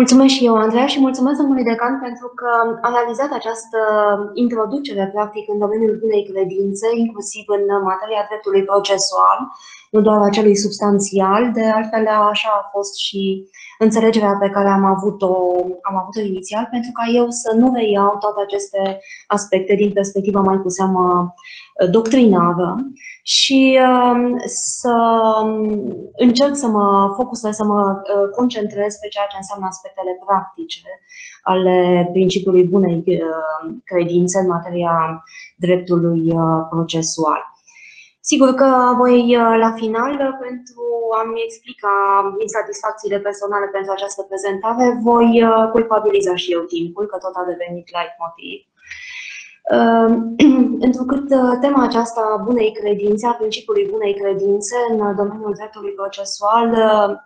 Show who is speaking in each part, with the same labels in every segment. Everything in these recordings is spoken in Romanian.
Speaker 1: Mulțumesc și eu, Andreea, și mulțumesc domnului decan pentru că a realizat această introducere, practic, în domeniul bunei credințe, inclusiv în materia dreptului procesual, nu doar a celui substanțial, de altfel așa a fost și înțelegerea pe care am avut-o, am avut-o inițial, pentru ca eu să nu reiau toate aceste aspecte din perspectiva mai cu seamă doctrinară și um, să încerc să mă focusez, să mă uh, concentrez pe ceea ce înseamnă aspectele practice ale principiului bunei uh, credințe în materia dreptului uh, procesual. Sigur că voi, la final, pentru a-mi explica insatisfacțiile personale pentru această prezentare, voi culpabiliza și eu timpul, că tot a devenit light motiv. Ehm, întrucât uh, tema aceasta a bunei credințe, a principiului bunei credințe în domeniul dreptului procesual uh,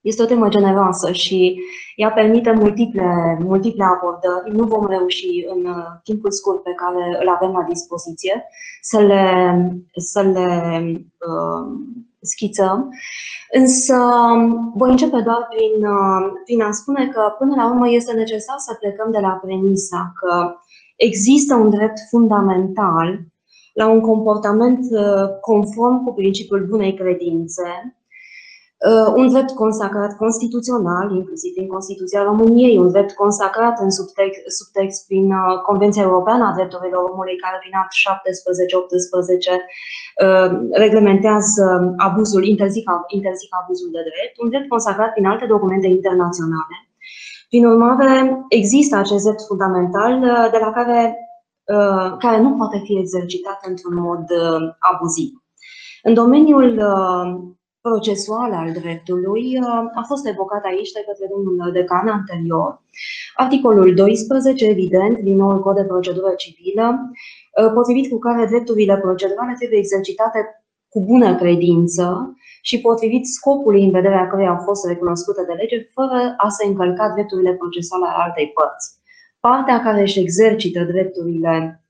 Speaker 1: este o temă generoasă și ea permite multiple, multiple abordări. Nu vom reuși în uh, timpul scurt pe care îl avem la dispoziție să le, să le uh, schițăm. Însă voi începe doar prin, uh, prin a spune că până la urmă este necesar să plecăm de la premisa că există un drept fundamental la un comportament uh, conform cu principiul bunei credințe, uh, un drept consacrat constituțional, inclusiv din Constituția României, un drept consacrat în subtext, subtext prin uh, Convenția Europeană a Drepturilor Omului, care prin act 17-18 reglementează abuzul, interzic, interzic abuzul de drept, un drept consacrat prin alte documente internaționale prin urmare, există acest drept fundamental uh, de la care, uh, care nu poate fi exercitat într-un mod uh, abuziv. În domeniul procesual al dreptului a fost evocat aici de către domnul decan anterior. Articolul 12, evident, din noul cod de procedură civilă, potrivit cu care drepturile procedurale trebuie exercitate cu bună credință și potrivit scopului în vederea căruia au fost recunoscute de lege, fără a se încălca drepturile procesale ale altei părți. Partea care își exercită drepturile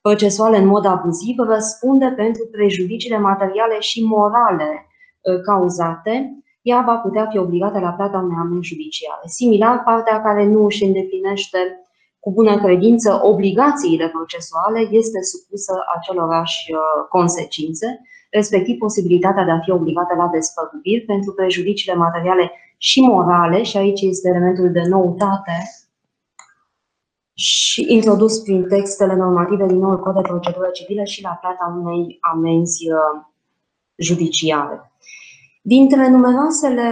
Speaker 1: procesuale în mod abuziv răspunde pentru prejudiciile materiale și morale ă, cauzate, ea va putea fi obligată la plata unei amenzi judiciare. Similar, partea care nu își îndeplinește cu bună credință obligațiile procesuale este supusă acelorași ă, consecințe, respectiv posibilitatea de a fi obligată la despăgubiri pentru prejudiciile materiale și morale, și aici este elementul de noutate și introdus prin textele normative din noul cod de procedură civilă și la plata unei amenzi uh, judiciare. Dintre numeroasele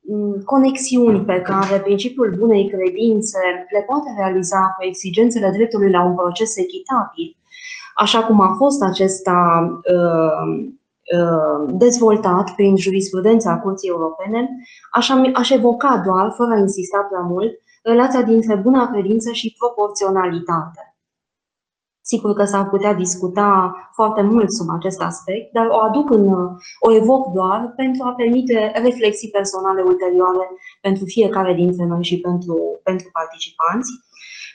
Speaker 1: mm, conexiuni pe care principiul bunei credințe le poate realiza cu exigențele dreptului la un proces echitabil, așa cum a fost acesta uh, uh, dezvoltat prin jurisprudența Curții Europene, aș, aș evoca doar, fără a insista prea mult, relația dintre buna credință și proporționalitate. Sigur că s-ar putea discuta foarte mult sub acest aspect, dar o aduc în, o evoc doar pentru a permite reflexii personale ulterioare pentru fiecare dintre noi și pentru, pentru participanți.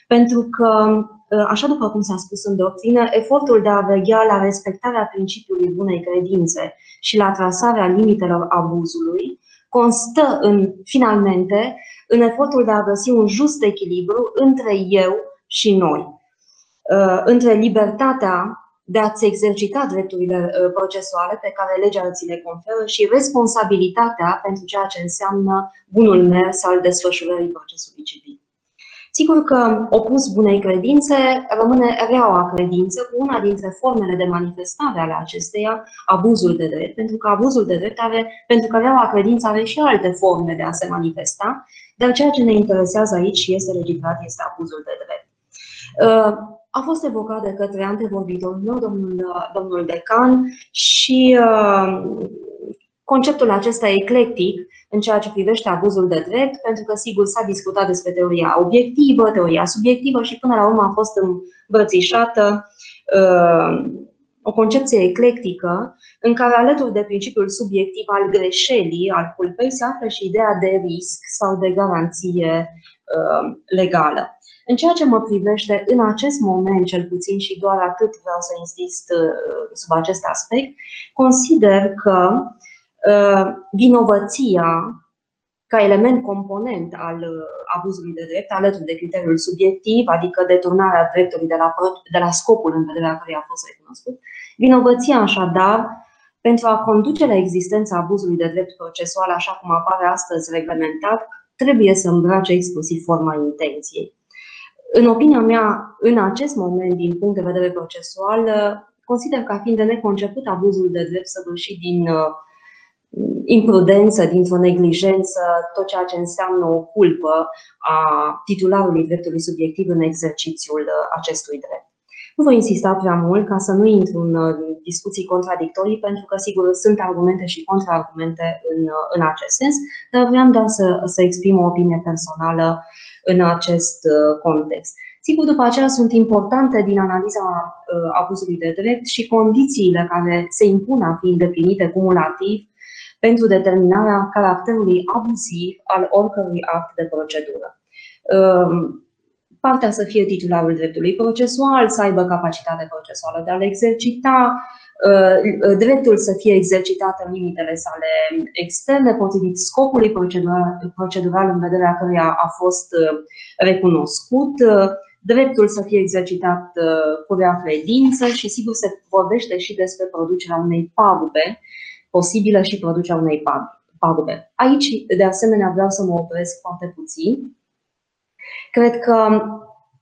Speaker 1: Pentru că Ă, așa după cum s-a spus în doctrină, efortul de a veghea la respectarea principiului bunei credințe și la trasarea limitelor abuzului constă în, finalmente în efortul de a găsi un just echilibru între eu și noi, ă, între libertatea de a-ți exercita drepturile ă, procesuale pe care legea ți le conferă și responsabilitatea pentru ceea ce înseamnă bunul mers al desfășurării procesului civil. Sigur că opus bunei credințe rămâne reaua credință cu una dintre formele de manifestare ale acesteia, abuzul de drept, pentru că abuzul de drept are, pentru că reaua credință are și alte forme de a se manifesta, dar ceea ce ne interesează aici și este legitimat este abuzul de drept. Uh, a fost evocat de către antevorbitorul meu, domnul, domnul decan, și uh, conceptul acesta eclectic în ceea ce privește abuzul de drept, pentru că, sigur, s-a discutat despre teoria obiectivă, teoria subiectivă și, până la urmă, a fost îmbrățișată uh, o concepție eclectică în care, alături de principiul subiectiv al greșelii, al culpei, se află și ideea de risc sau de garanție uh, legală. În ceea ce mă privește, în acest moment, cel puțin și doar atât vreau să insist uh, sub acest aspect, consider că uh, Uh, vinovăția ca element component al abuzului de drept, alături de criteriul subiectiv, adică deturnarea dreptului de la, de la scopul în vederea căruia a fost recunoscut, vinovăția așadar pentru a conduce la existența abuzului de drept procesual, așa cum apare astăzi reglementat, trebuie să îmbrace exclusiv forma intenției. În opinia mea, în acest moment, din punct de vedere procesual, consider ca fiind de neconceput abuzul de drept săvârșit din uh, imprudență, dintr-o neglijență, tot ceea ce înseamnă o culpă a titularului dreptului subiectiv în exercițiul uh, acestui drept. Nu voi insista prea mult ca să nu intru în uh, discuții contradictorii, pentru că, sigur, sunt argumente și contraargumente în, uh, în acest sens, dar vreau doar să, să exprim o opinie personală în acest uh, context. Sigur, după aceea sunt importante din analiza abuzului de drept și condițiile care se impun a fi îndeplinite cumulativ pentru determinarea caracterului abuziv al oricărui act de procedură partea să fie titularul dreptului procesual, să aibă capacitate procesuală de a-l exercita, uh, dreptul să fie exercitat în limitele sale externe, potrivit scopului procedural, procedural în vederea căruia a fost uh, recunoscut, uh, dreptul să fie exercitat cu rea credință și sigur se vorbește și despre producerea unei pagube posibilă și producerea unei pagube. Aici, de asemenea, vreau să mă opresc foarte puțin Cred că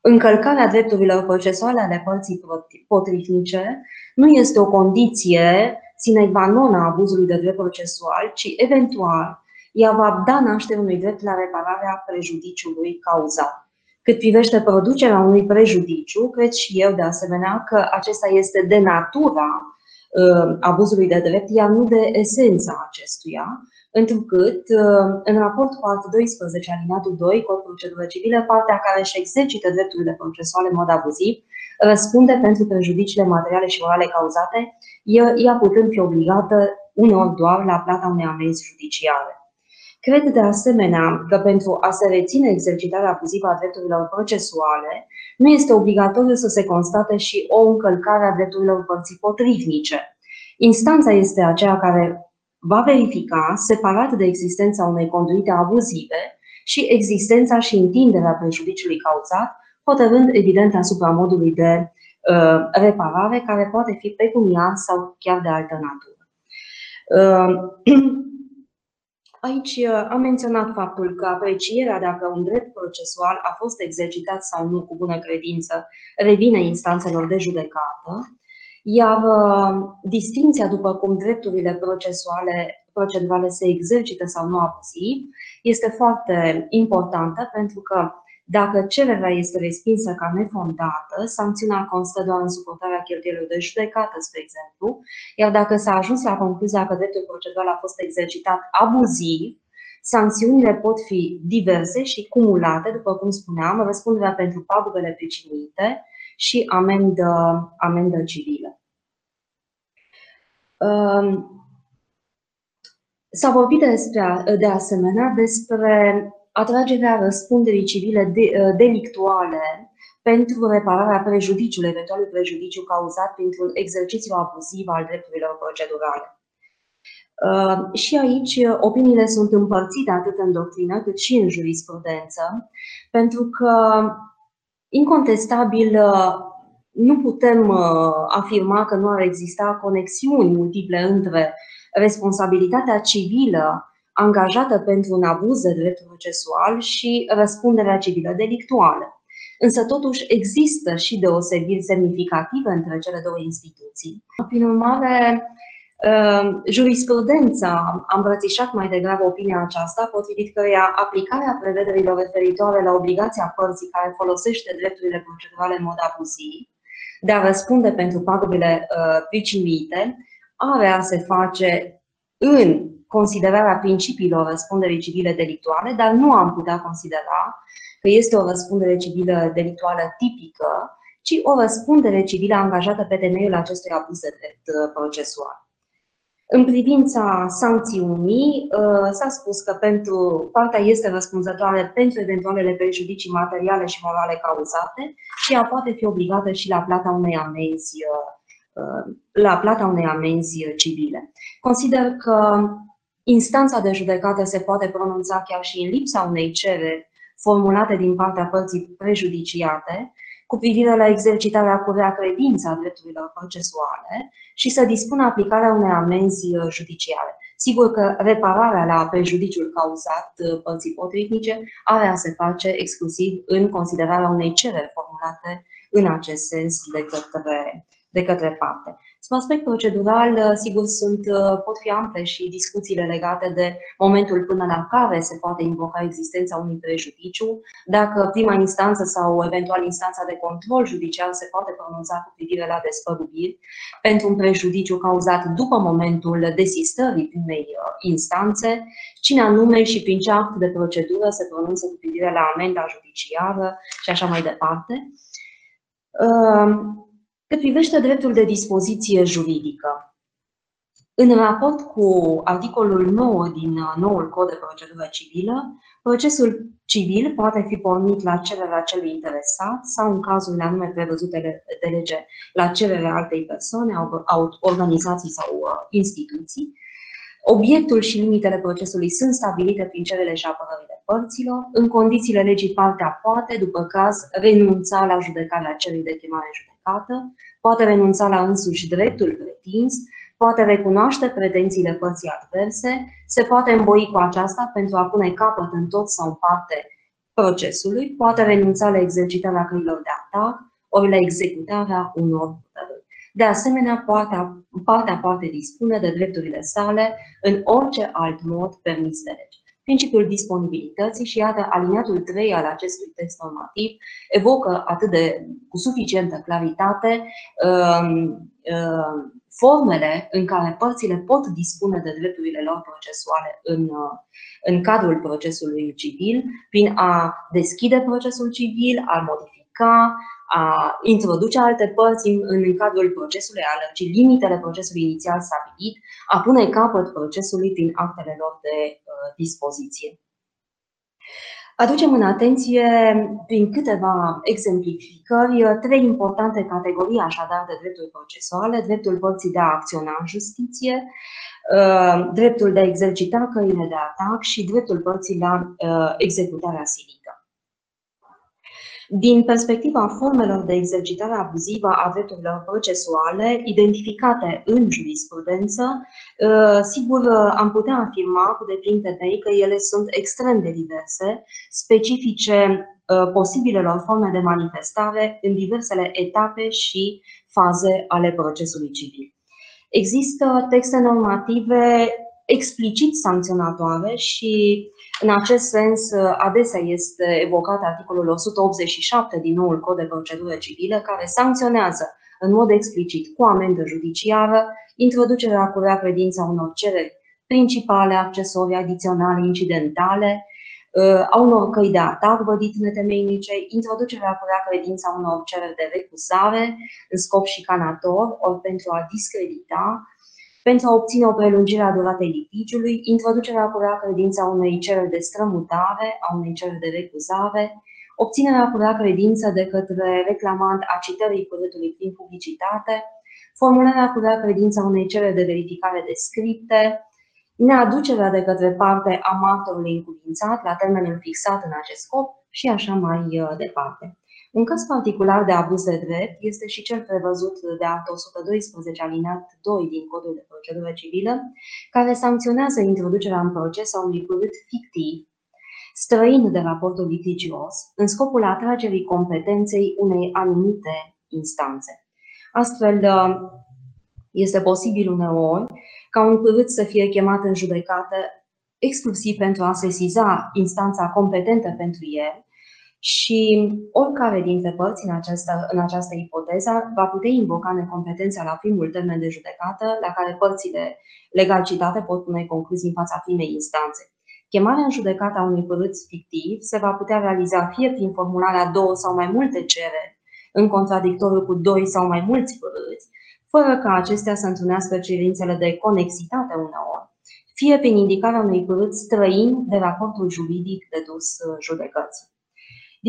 Speaker 1: încălcarea drepturilor procesuale ale părții potrivnice nu este o condiție sine qua non a abuzului de drept procesual, ci eventual ea va da naștere unui drept la repararea prejudiciului cauzat. Cât privește producerea unui prejudiciu, cred și eu de asemenea că acesta este de natura uh, abuzului de drept, iar nu de esența acestuia, întrucât, uh, în raport cu artul 12, alineatul 2, Cod procedură civilă, partea care își exercită drepturile procesuale în mod abuziv, răspunde pentru prejudiciile materiale și morale cauzate, ea putând fi obligată uneori doar la plata unei amenzi judiciare. Cred de asemenea că pentru a se reține exercitarea abuzivă a drepturilor procesuale, nu este obligatoriu să se constate și o încălcare a drepturilor părții potrivnice. Instanța este aceea care va verifica, separat de existența unei conduite abuzive, și existența și întinderea prejudiciului cauzat, hotărând evident asupra modului de uh, reparare, care poate fi pecuniar sau chiar de altă natură. Uh, aici uh, am menționat faptul că aprecierea dacă un drept procesual a fost exercitat sau nu cu bună credință revine instanțelor de judecată iar uh, distinția după cum drepturile procesuale, procedurale se exercită sau nu abuziv este foarte importantă pentru că dacă cererea este respinsă ca nefondată, sancțiunea constă doar în suportarea cheltuielor de judecată, spre exemplu, iar dacă s-a ajuns la concluzia că dreptul procedural a fost exercitat abuziv, sancțiunile pot fi diverse și cumulate, după cum spuneam, răspunderea pentru pagubele pricinuite, și amendă, amendă civilă. Um, s-a vorbit despre, de asemenea despre atragerea răspunderii civile de, delictuale pentru repararea prejudiciului, eventualul prejudiciu cauzat printr-un exercițiu abuziv al drepturilor procedurale. Um, și aici opiniile sunt împărțite atât în doctrină cât și în jurisprudență, pentru că Incontestabil, uh, nu putem uh, afirma că nu ar exista conexiuni multiple între responsabilitatea civilă angajată pentru un abuz de drept procesual și răspunderea civilă delictuală. Însă, totuși, există și deosebiri semnificative între cele două instituții. Prin urmare, Ehm, jurisprudența a îmbrățișat mai degrabă opinia aceasta, potrivit căreia aplicarea prevederilor referitoare la obligația părții care folosește drepturile procedurale în mod abuziv de a răspunde pentru pagubile uh, pricinuite are a se face în considerarea principiilor răspunderii civile delictuale, dar nu am putea considera că este o răspundere civilă delictuală tipică, ci o răspundere civilă angajată pe temeiul acestui abuz de drept uh, procesual. În privința sancțiunii, uh, s-a spus că pentru partea este răspunzătoare pentru eventualele prejudicii materiale și morale cauzate și ea poate fi obligată și la plata unei amenzi, uh, uh, la plata unei amenzi civile. Consider că Instanța de judecată se poate pronunța chiar și în lipsa unei cereri formulate din partea părții prejudiciate cu privire la exercitarea cu rea credință a drepturilor procesuale și să dispună aplicarea unei amenzi judiciare. Sigur că repararea la prejudiciul cauzat părții potrivnice are a se face exclusiv în considerarea unei cereri formulate în acest sens de către, de către parte. Sub aspect procedural, uh, sigur, sunt, uh, pot fi ample și discuțiile legate de momentul până la care se poate invoca existența unui prejudiciu, dacă prima instanță sau eventual instanța de control judiciar se poate pronunța cu privire la despăgubiri pentru un prejudiciu cauzat după momentul desistării primei uh, instanțe, cine anume și prin ce act de procedură se pronunță cu privire la amenda judiciară și așa mai departe. Cât privește dreptul de dispoziție juridică, în raport cu articolul 9 din uh, noul Cod de Procedură Civilă, procesul civil poate fi pornit la cererea celui interesat sau, în cazurile anume prevăzute de lege, la cererea altei persoane, organizații sau uh, instituții. Obiectul și limitele procesului sunt stabilite prin cerere și apărările părților. În condițiile legii, partea poate, după caz, renunța la judecarea celui de chemare judecată judecată, poate renunța la însuși dreptul pretins, poate recunoaște pretențiile părții adverse, se poate îmboi cu aceasta pentru a pune capăt în tot sau în parte procesului, poate renunța la exercitarea căilor de atac ori la executarea unor hotărâri. De asemenea, partea, partea poate dispune de drepturile sale în orice alt mod permis de lege principiul disponibilității și iată, aliniatul 3 al acestui text normativ evocă atât de cu suficientă claritate um, um, formele în care părțile pot dispune de drepturile lor procesuale în, uh, în cadrul procesului civil, prin a deschide procesul civil, a modifica, a introduce alte părți în, în cadrul procesului, a lărgi limitele procesului inițial stabilit, a pune capăt procesului prin actele lor de uh, dispoziție. Aducem în atenție, prin câteva exemplificări, trei importante categorii așadar de drepturi procesuale, dreptul părții de a acționa în justiție, uh, dreptul de a exercita căile de atac și dreptul părții la uh, executarea silită. Din perspectiva formelor de exercitare abuzivă a drepturilor procesuale identificate în jurisprudență, ă, sigur am putea afirma cu deplin temei că ele sunt extrem de diverse, specifice ă, posibilelor forme de manifestare în diversele etape și faze ale procesului civil. Există texte normative explicit sancționatoare și în acest sens, adesea este evocat articolul 187 din noul Cod de Procedură Civilă, care sancționează în mod explicit cu amendă judiciară introducerea cu rea credința unor cereri principale, accesorii, adiționale, incidentale, uh, a unor căi de atac vădit netemeinice, introducerea cu rea credința unor cereri de recuzare în scop și canator ori pentru a discredita, pentru a obține o prelungire a duratei litigiului, introducerea cu rea credință a unei cereri de strămutare, a unei cereri de recuzare, obținerea cu rea credință de către reclamant a citării curâtului prin publicitate, formularea cu rea credință a unei cereri de verificare de scripte, neaducerea de către parte a martorului încuvințat la termenul fixat în acest scop și așa mai uh, departe. Un caz particular de abuz de drept este și cel prevăzut de act 112 alineat 2 din Codul de Procedură Civilă, care sancționează introducerea în proces a unui cuvânt fictiv, străin de raportul litigios, în scopul atragerii competenței unei anumite instanțe. Astfel, este posibil uneori ca un cuvânt să fie chemat în judecată exclusiv pentru a sesiza instanța competentă pentru el, și oricare dintre părți în această, în această ipoteză va putea invoca necompetența la primul termen de judecată, la care părțile legal citate pot pune concluzii în fața primei instanțe. Chemarea în judecată a unui părâț fictiv se va putea realiza fie prin formularea două sau mai multe cereri, în contradictoriu cu doi sau mai mulți părâți, fără ca acestea să întrunească cerințele de conexitate uneori, fie prin indicarea unui părâț străin de raportul juridic de dus judecății.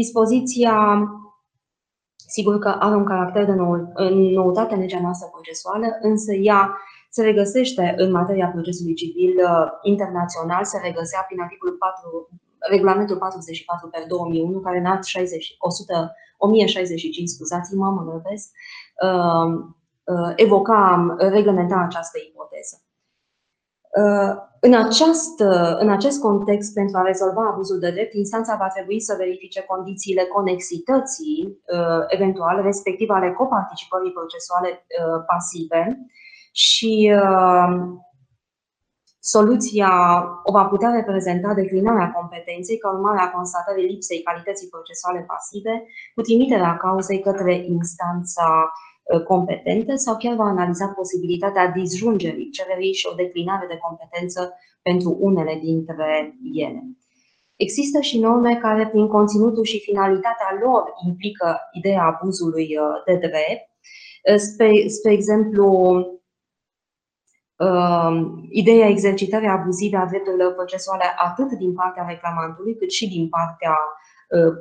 Speaker 1: Dispoziția, sigur că are un caracter de nou, noutate în legea noastră procesuală, însă ea se regăsește în materia procesului civil internațional, se regăsea prin articolul 4, regulamentul 44 pe 2001, care în act 60, 100, 1065, scuzați-mă, mă nervesc, evoca, reglementa această ipoteză. În, această, în acest context, pentru a rezolva abuzul de drept, instanța va trebui să verifice condițiile conexității eventuale, respectiv ale coparticipării procesuale pasive și soluția o va putea reprezenta declinarea competenței ca urmare a constatării lipsei calității procesuale pasive cu trimiterea cauzei către instanța Uh, competente sau chiar va analiza posibilitatea disjungerii cererii și o declinare de competență pentru unele dintre ele. Există și norme care, prin conținutul și finalitatea lor, implică ideea abuzului uh, de drept. Uh, spre, spre exemplu, ideea exercitării abuzive a drepturilor procesuale atât din partea reclamantului cât și din partea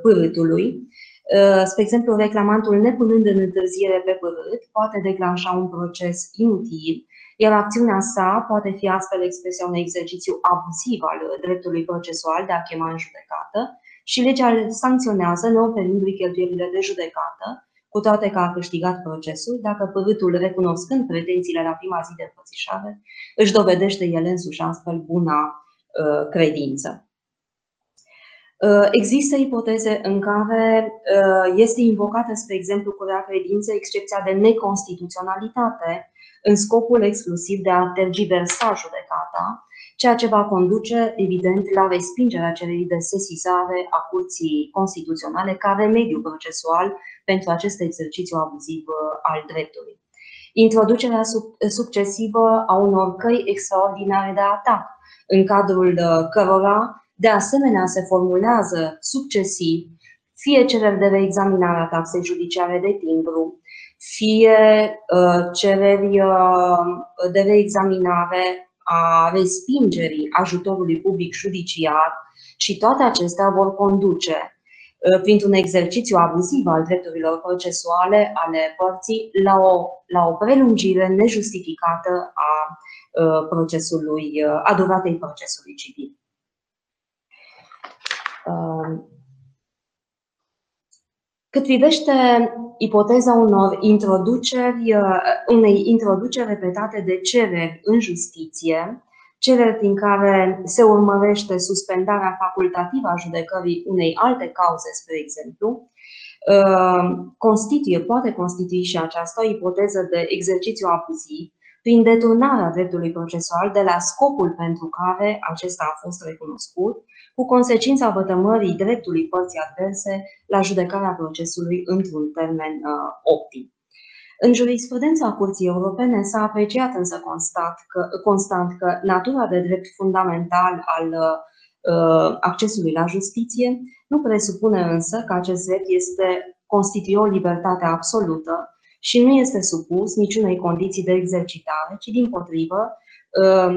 Speaker 1: pârâtului. Uh, spre exemplu, reclamantul nepunând în întârziere pe părât poate declanșa un proces inutil, iar acțiunea sa poate fi astfel expresia unui exercițiu abuziv al dreptului procesual de a chema în judecată și legea îl sancționează neoferindu-i cheltuielile de judecată, cu toate că a câștigat procesul, dacă părâtul, recunoscând pretențiile la prima zi de înfățișare, își dovedește el însuși astfel buna uh, credință. Uh, există ipoteze în care uh, este invocată, spre exemplu, cu rea credință, excepția de neconstituționalitate, în scopul exclusiv de a tergiversa judecata, ceea ce va conduce, evident, la respingerea cererii de sesizare a Curții Constituționale ca remediu procesual pentru acest exercițiu abuziv uh, al dreptului. Introducerea succesivă a unor căi extraordinare de atac, în cadrul cărora de asemenea, se formulează succesiv fie cereri de reexaminare a taxei judiciare de timbru, fie uh, cereri uh, de reexaminare a respingerii ajutorului public judiciar și toate acestea vor conduce uh, printr-un exercițiu abuziv al drepturilor procesuale ale părții la o, la o prelungire nejustificată a procesului, a duratei procesului civil. Um, cât privește ipoteza unor introduceri, uh, unei introduceri repetate de cereri în justiție, cereri prin care se urmărește suspendarea facultativă a judecării unei alte cauze, spre exemplu, uh, constituie, poate constitui și aceasta o ipoteză de exercițiu abuziv prin deturnarea dreptului procesual de la scopul pentru care acesta a fost recunoscut, cu consecința vătămării dreptului părții adverse la judecarea procesului într-un termen uh, optim. În jurisprudența Curții Europene s-a apreciat însă constat că, constant că natura de drept fundamental al uh, accesului la justiție nu presupune însă că acest drept este constituie o libertate absolută și nu este supus niciunei condiții de exercitare, ci din potrivă Ă,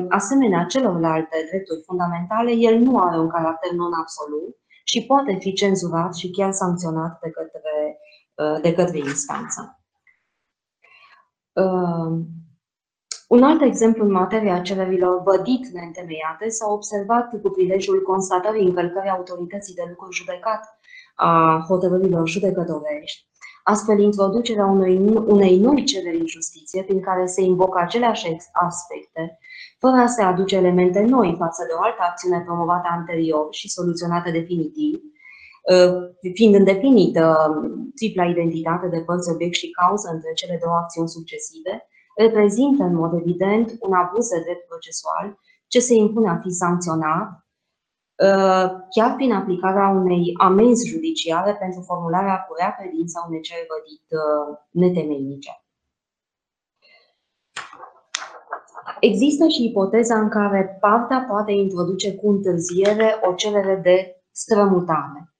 Speaker 1: asemenea celorlalte drepturi fundamentale, el nu are un caracter non-absolut și poate fi cenzurat și chiar sancționat de către, ă, de către instanță. Ă, un alt exemplu în materia cererilor vădit neîntemeiate s-a observat cu prilejul constatării încălcării autorității de lucru judecat a hotărârilor judecătorești, Astfel, introducerea unei, unei noi cereri în justiție, prin care se invocă aceleași aspecte, fără a se aduce elemente noi față de o altă acțiune promovată anterior și soluționată definitiv, ă, fiind îndeplinită tripla identitate de părți, obiect și cauză între cele două acțiuni succesive, reprezintă în mod evident un abuz de drept procesual ce se impune a fi sancționat Uh, chiar prin aplicarea unei amenzi judiciare pentru formularea cu rea credință a unei cereri vădit uh, netemeinice. Există și ipoteza în care partea poate introduce cu întârziere o cerere de strămutare.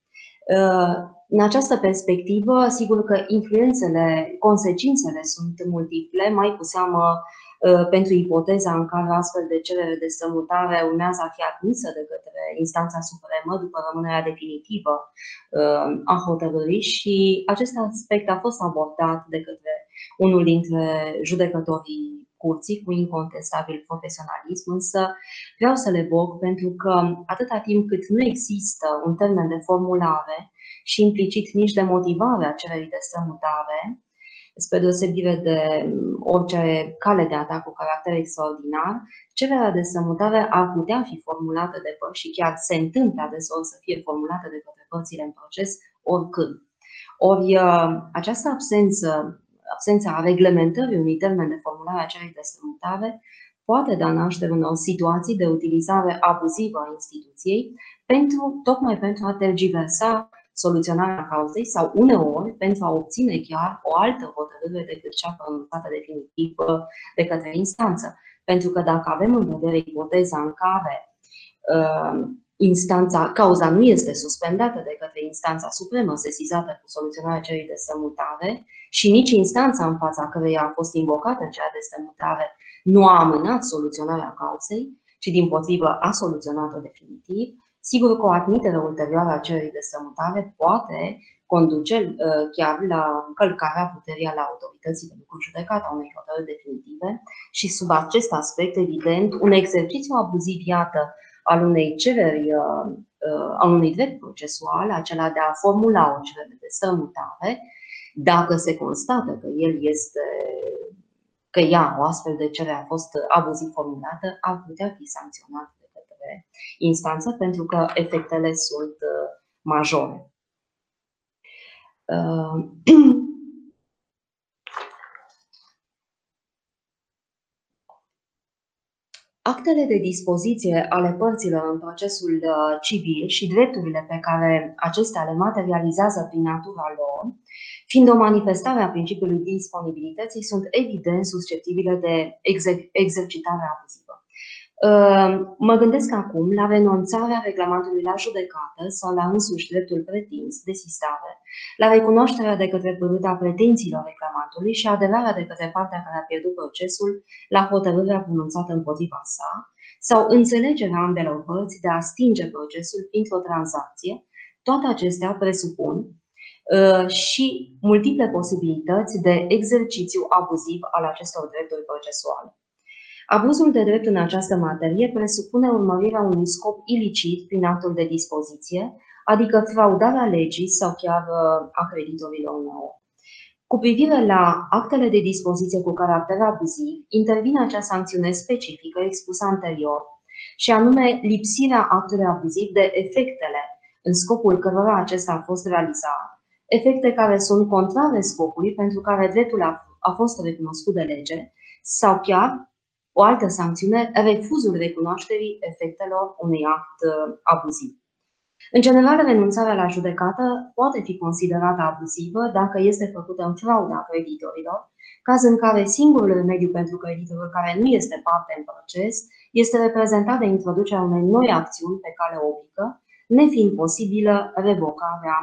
Speaker 1: Uh, în această perspectivă, sigur că influențele, consecințele sunt multiple, mai cu seamă Uh, pentru ipoteza în care astfel de cerere de strămutare urmează a fi admisă de către instanța supremă după rămânerea definitivă uh, a hotărârii și acest aspect a fost abordat de către unul dintre judecătorii curții cu incontestabil profesionalism, însă vreau să le evoc pentru că atâta timp cât nu există un termen de formulare și implicit nici de motivare a cererii de strămutare, spre deosebire de orice cale de atac cu caracter extraordinar, cererea de strămutare ar putea fi formulată de părți și chiar se întâmplă adeseori să fie formulată de către părțile în proces oricând. Ori uh, această absență, absența reglementării unui termen de formulare a cererii de strămutare poate da naștere unor situații de utilizare abuzivă a instituției pentru, tocmai pentru a tergiversa soluționarea cauzei sau uneori pentru a obține chiar o altă hotărâre decât cea pronunțată definitiv de către instanță. Pentru că dacă avem în vedere ipoteza în care uh, instanța, cauza nu este suspendată de către instanța supremă sesizată cu soluționarea cererii de strămutare și nici instanța în fața căreia a fost invocată cererea de strămutare nu a amânat soluționarea cauzei, ci din potrivă a soluționat-o definitiv, Sigur că o admitere ulterioară a cererii de strămutare poate conduce uh, chiar la încălcarea puterii ale autorității de lucru judecat a unei hotărâri definitive și sub acest aspect, evident, un exercițiu abuziv, iată, al unei cereri, uh, uh, al unui drept procesual, acela de a formula o cerere de strămutare, dacă se constată că el este că ea, o astfel de cerere a fost abuziv formulată, ar putea fi sancționat de instanță pentru că efectele sunt uh, majore. Uh, Actele de dispoziție ale părților în procesul uh, civil și drepturile pe care acestea le materializează prin natura lor, fiind o manifestare a principiului disponibilității, sunt evident susceptibile de exer- exercitare abuzivă. Ehm, mă gândesc acum la renunțarea reclamantului la judecată sau la însuși dreptul pretins de sistare, la recunoașterea de către părâta pretențiilor reclamantului și aderarea de către partea care a pierdut procesul la hotărârea pronunțată împotriva sa, sau înțelegerea ambelor părți de a stinge procesul printr-o tranzacție, toate acestea presupun uh, și multiple posibilități de exercițiu abuziv al acestor drepturi procesuale. Abuzul de drept în această materie presupune urmărirea unui scop ilicit prin actul de dispoziție, adică fraudarea legii sau chiar uh, a creditorilor nouă. Cu privire la actele de dispoziție cu caracter abuziv, intervine acea sancțiune specifică expusă anterior, și anume lipsirea actului abuziv de efectele în scopul cărora acesta a fost realizat, efecte care sunt contrare scopului pentru care dreptul a, a fost recunoscut de lege, sau chiar o altă sancțiune, refuzul recunoașterii efectelor unui act uh, abuziv. În general, renunțarea la judecată poate fi considerată abuzivă dacă este făcută în frauda creditorilor, caz în care singurul remediu pentru creditorul care nu este parte în proces este reprezentat de introducerea unei noi acțiuni pe cale oblică, nefiind posibilă revocarea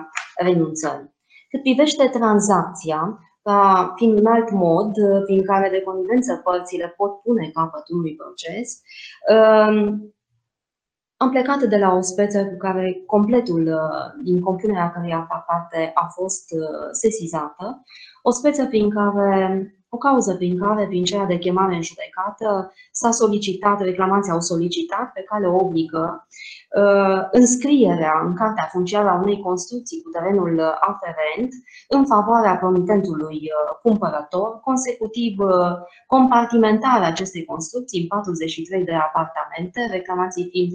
Speaker 1: renunțării. Cât privește tranzacția, ca fiind un alt mod uh, prin care de connivență părțile pot pune capăt unui proces. Um, am plecat de la o speță cu care completul uh, din compunerea căreia fac parte a fost uh, sesizată, o speță prin care o cauză prin care, prin ceea de chemare în judecată, s-a solicitat, reclamația au solicitat pe cale obligă uh, înscrierea în cartea funciară a unei construcții cu terenul aferent în favoarea promitentului uh, cumpărător, consecutiv uh, compartimentarea acestei construcții în 43 de apartamente, reclamații fiind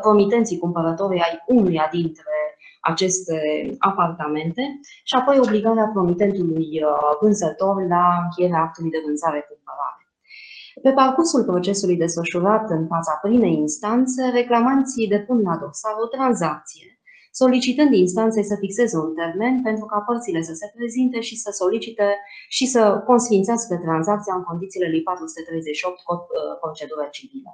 Speaker 1: promitenții cumpărătorii ai unuia dintre aceste apartamente și apoi obligarea promitentului uh, vânzător la încheierea actului de vânzare-cumpărare. Pe parcursul procesului desfășurat în fața primei instanțe, reclamanții depun la dosar o tranzacție, solicitând instanței să fixeze un termen pentru ca părțile să se prezinte și să solicite și să consfințească tranzacția în condițiile lui 438 Cod uh, Procedură Civilă.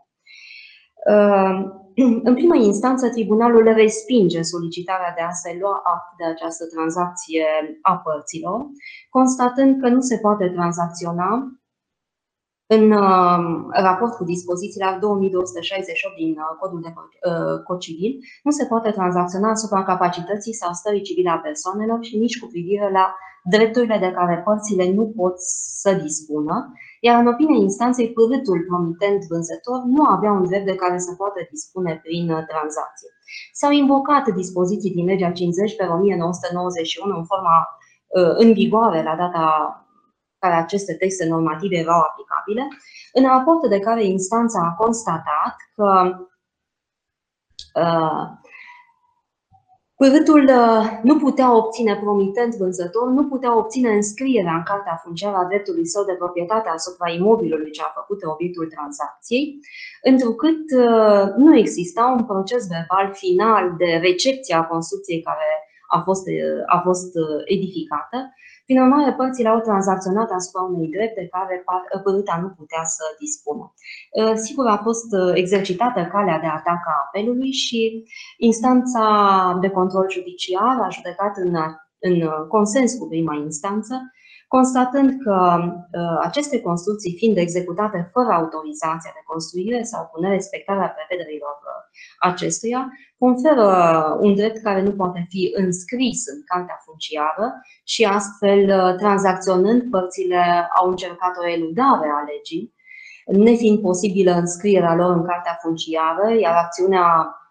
Speaker 1: Ehm, în primă instanță, tribunalul respinge solicitarea de a se lua act de această tranzacție a părților, constatând că nu se poate tranzacționa în uh, raport cu dispozițiile 2268 din uh, Codul de uh, Cod Civil, nu se poate tranzacționa asupra capacității sau stării civile a persoanelor și nici cu privire la drepturile de care părțile nu pot să dispună, iar în opinia instanței, părâtul promitent vânzător nu avea un drept de care să poată dispune prin tranzacție. S-au invocat dispoziții din legea 50 pe 1991 în forma în vigoare la data care aceste texte normative erau aplicabile, în raportul de care instanța a constatat că uh, Părâtul uh, nu putea obține promitent vânzător, nu putea obține înscrierea în cartea funciară a dreptului său de proprietate asupra imobilului ce a făcut obiectul tranzacției, întrucât uh, nu exista un proces verbal final de recepție a construcției care a fost, uh, a fost edificată, prin urmare, părțile au tranzacționat asupra unui drept de care părâta nu putea să dispună. Ă, sigur, a fost ă, exercitată calea de atac a apelului și instanța de control judiciar a judecat în, în consens cu prima instanță constatând că uh, aceste construcții fiind executate fără autorizația de construire sau cu nerespectarea prevederilor uh, acestuia, conferă un drept care nu poate fi înscris în cartea funciară și astfel, uh, tranzacționând, părțile au încercat o eludare a legii, nefiind posibilă înscrierea lor în cartea funciară, iar acțiunea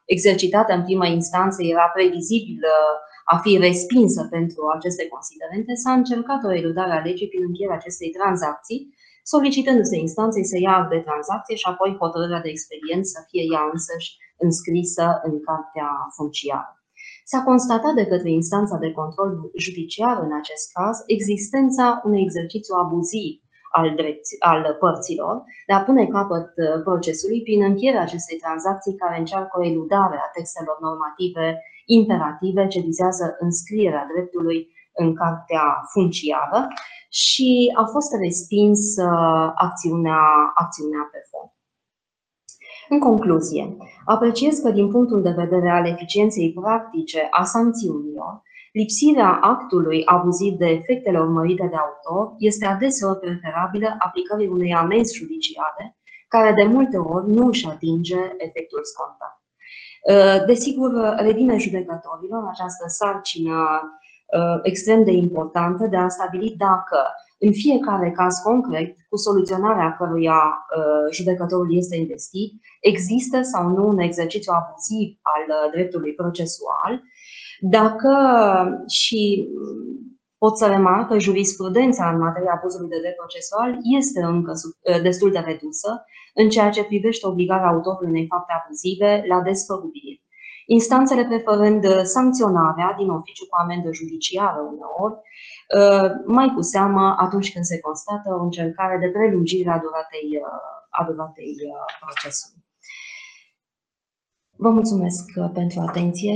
Speaker 1: exercitată în prima instanță era previzibilă a fi respinsă pentru aceste considerente, s-a încercat o eludare a legii prin încheierea acestei tranzacții, solicitându-se instanței să ia de tranzacție și apoi hotărârea de expedient să fie ea însăși înscrisă în cartea funciară. S-a constatat de către instanța de control judiciar în acest caz existența unui exercițiu abuziv al, drepți, al părților de a pune capăt uh, procesului prin încheierea acestei tranzacții care încearcă o eludare a textelor normative imperative ce vizează înscrierea dreptului în cartea funciară și a fost respins acțiunea, acțiunea pe fond. În concluzie, apreciez că din punctul de vedere al eficienței practice a sancțiunilor, lipsirea actului abuziv de efectele urmărite de autor este adeseori preferabilă aplicării unei amenzi judiciare, care de multe ori nu își atinge efectul scontat. Uh, desigur, revine judecătorilor această sarcină uh, extrem de importantă de a stabili dacă în fiecare caz concret, cu soluționarea căruia uh, judecătorul este investit, există sau nu un exercițiu abuziv al dreptului procesual, dacă și pot să remarc că jurisprudența în materia abuzului de drept procesual este încă destul de redusă în ceea ce privește obligarea autorului unei fapte abuzive la despăgubire. Instanțele preferând sancționarea din oficiu cu amendă judiciară uneori, uh, mai cu seamă atunci când se constată o încercare de prelungire a duratei, uh, a duratei uh, procesului. Vă mulțumesc pentru atenție.